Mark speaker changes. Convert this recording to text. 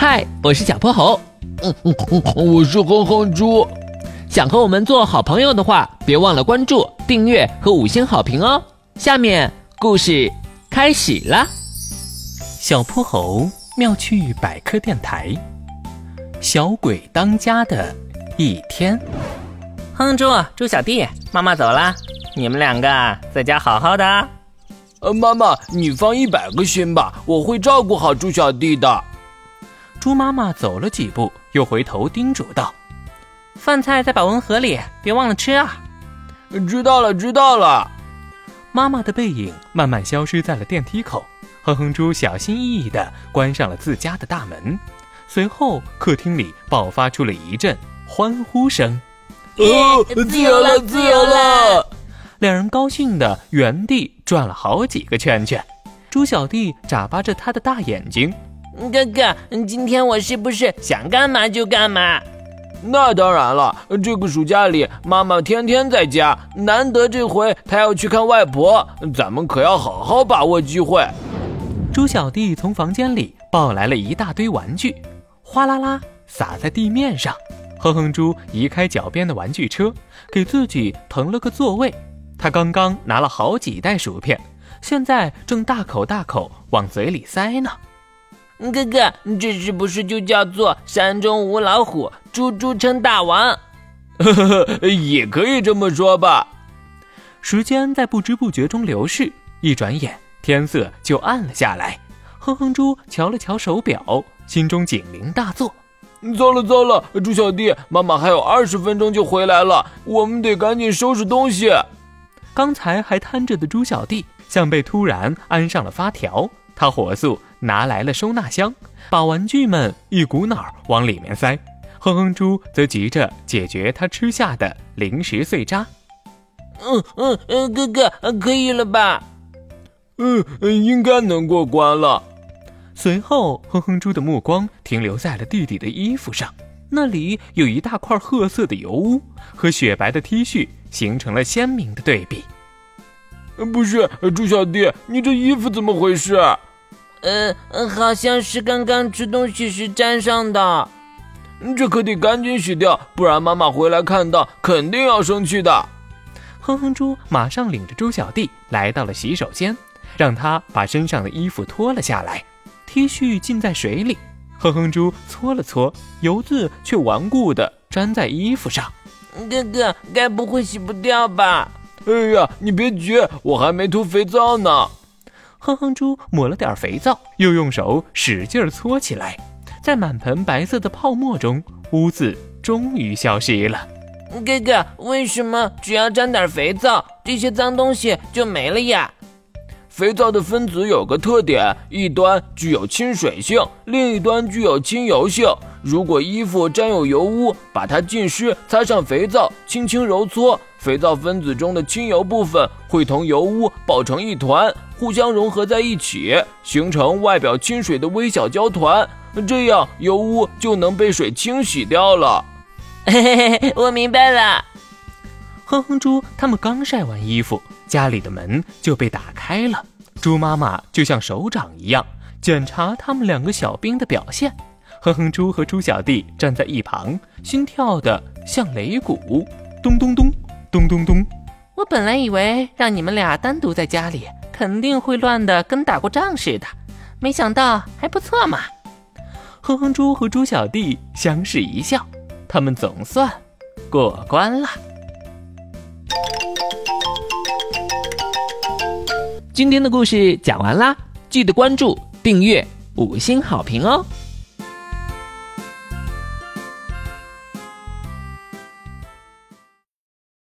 Speaker 1: 嗨，我是小泼猴。
Speaker 2: 嗯嗯嗯，我是哼哼猪。
Speaker 1: 想和我们做好朋友的话，别忘了关注、订阅和五星好评哦。下面故事开始啦。
Speaker 3: 小泼猴妙趣百科电台，小鬼当家的一天。
Speaker 4: 哼猪、猪小弟，妈妈走了，你们两个在家好好的。
Speaker 2: 呃，妈妈，你放一百个心吧，我会照顾好猪小弟的。
Speaker 3: 猪妈妈走了几步，又回头叮嘱道：“
Speaker 4: 饭菜在保温盒里，别忘了吃啊。”
Speaker 2: 知道了，知道了。
Speaker 3: 妈妈的背影慢慢消失在了电梯口，哼哼猪小心翼翼地关上了自家的大门。随后，客厅里爆发出了一阵欢呼声：“
Speaker 2: 哦，自由了，自由了！”
Speaker 3: 两人高兴地原地转了好几个圈圈。猪小弟眨巴着他的大眼睛。
Speaker 4: 哥哥，今天我是不是想干嘛就干嘛？
Speaker 2: 那当然了，这个暑假里妈妈天天在家，难得这回她要去看外婆，咱们可要好好把握机会。
Speaker 3: 猪小弟从房间里抱来了一大堆玩具，哗啦啦洒在地面上。哼哼猪移开脚边的玩具车，给自己腾了个座位。他刚刚拿了好几袋薯片，现在正大口大口往嘴里塞呢。
Speaker 4: 哥哥，这是不是就叫做山中无老虎，猪猪称大王？
Speaker 2: 呵呵呵，也可以这么说吧。
Speaker 3: 时间在不知不觉中流逝，一转眼天色就暗了下来。哼哼猪瞧了瞧手表，心中警铃大作。
Speaker 2: 糟了糟了，猪小弟，妈妈还有二十分钟就回来了，我们得赶紧收拾东西。
Speaker 3: 刚才还瘫着的猪小弟，像被突然安上了发条，他火速。拿来了收纳箱，把玩具们一股脑儿往里面塞。哼哼猪则急着解决他吃下的零食碎渣。
Speaker 4: 嗯嗯嗯，哥哥，可以了吧？
Speaker 2: 嗯，应该能过关了。
Speaker 3: 随后，哼哼猪的目光停留在了弟弟的衣服上，那里有一大块褐色的油污，和雪白的 T 恤形成了鲜明的对比。
Speaker 2: 不是，猪小弟，你这衣服怎么回事？
Speaker 4: 嗯嗯，好像是刚刚吃东西时沾上的，
Speaker 2: 这可得赶紧洗掉，不然妈妈回来看到肯定要生气的。
Speaker 3: 哼哼猪马上领着猪小弟来到了洗手间，让他把身上的衣服脱了下来，T 恤浸在水里。哼哼猪搓了搓，油渍却顽固地粘在衣服上。
Speaker 4: 哥哥，该不会洗不掉吧？
Speaker 2: 哎呀，你别急，我还没涂肥皂呢。
Speaker 3: 哼哼猪抹了点肥皂，又用手使劲搓起来，在满盆白色的泡沫中，污渍终于消失了。
Speaker 4: 哥哥，为什么只要沾点肥皂，这些脏东西就没了呀？
Speaker 2: 肥皂的分子有个特点，一端具有亲水性，另一端具有亲油性。如果衣服沾有油污，把它浸湿，擦上肥皂，轻轻揉搓，肥皂分子中的亲油部分会同油污抱成一团。互相融合在一起，形成外表清水的微小胶团，这样油污就能被水清洗掉了。
Speaker 4: 嘿嘿嘿，我明白了。
Speaker 3: 哼哼猪他们刚晒完衣服，家里的门就被打开了。猪妈妈就像手掌一样检查他们两个小兵的表现。哼哼猪和猪小弟站在一旁，心跳的像擂鼓，咚咚咚，咚咚咚。
Speaker 4: 我本来以为让你们俩单独在家里。肯定会乱的，跟打过仗似的。没想到还不错嘛！
Speaker 3: 哼哼猪和猪小弟相视一笑，他们总算过关了。
Speaker 1: 今天的故事讲完啦，记得关注、订阅、五星好评哦！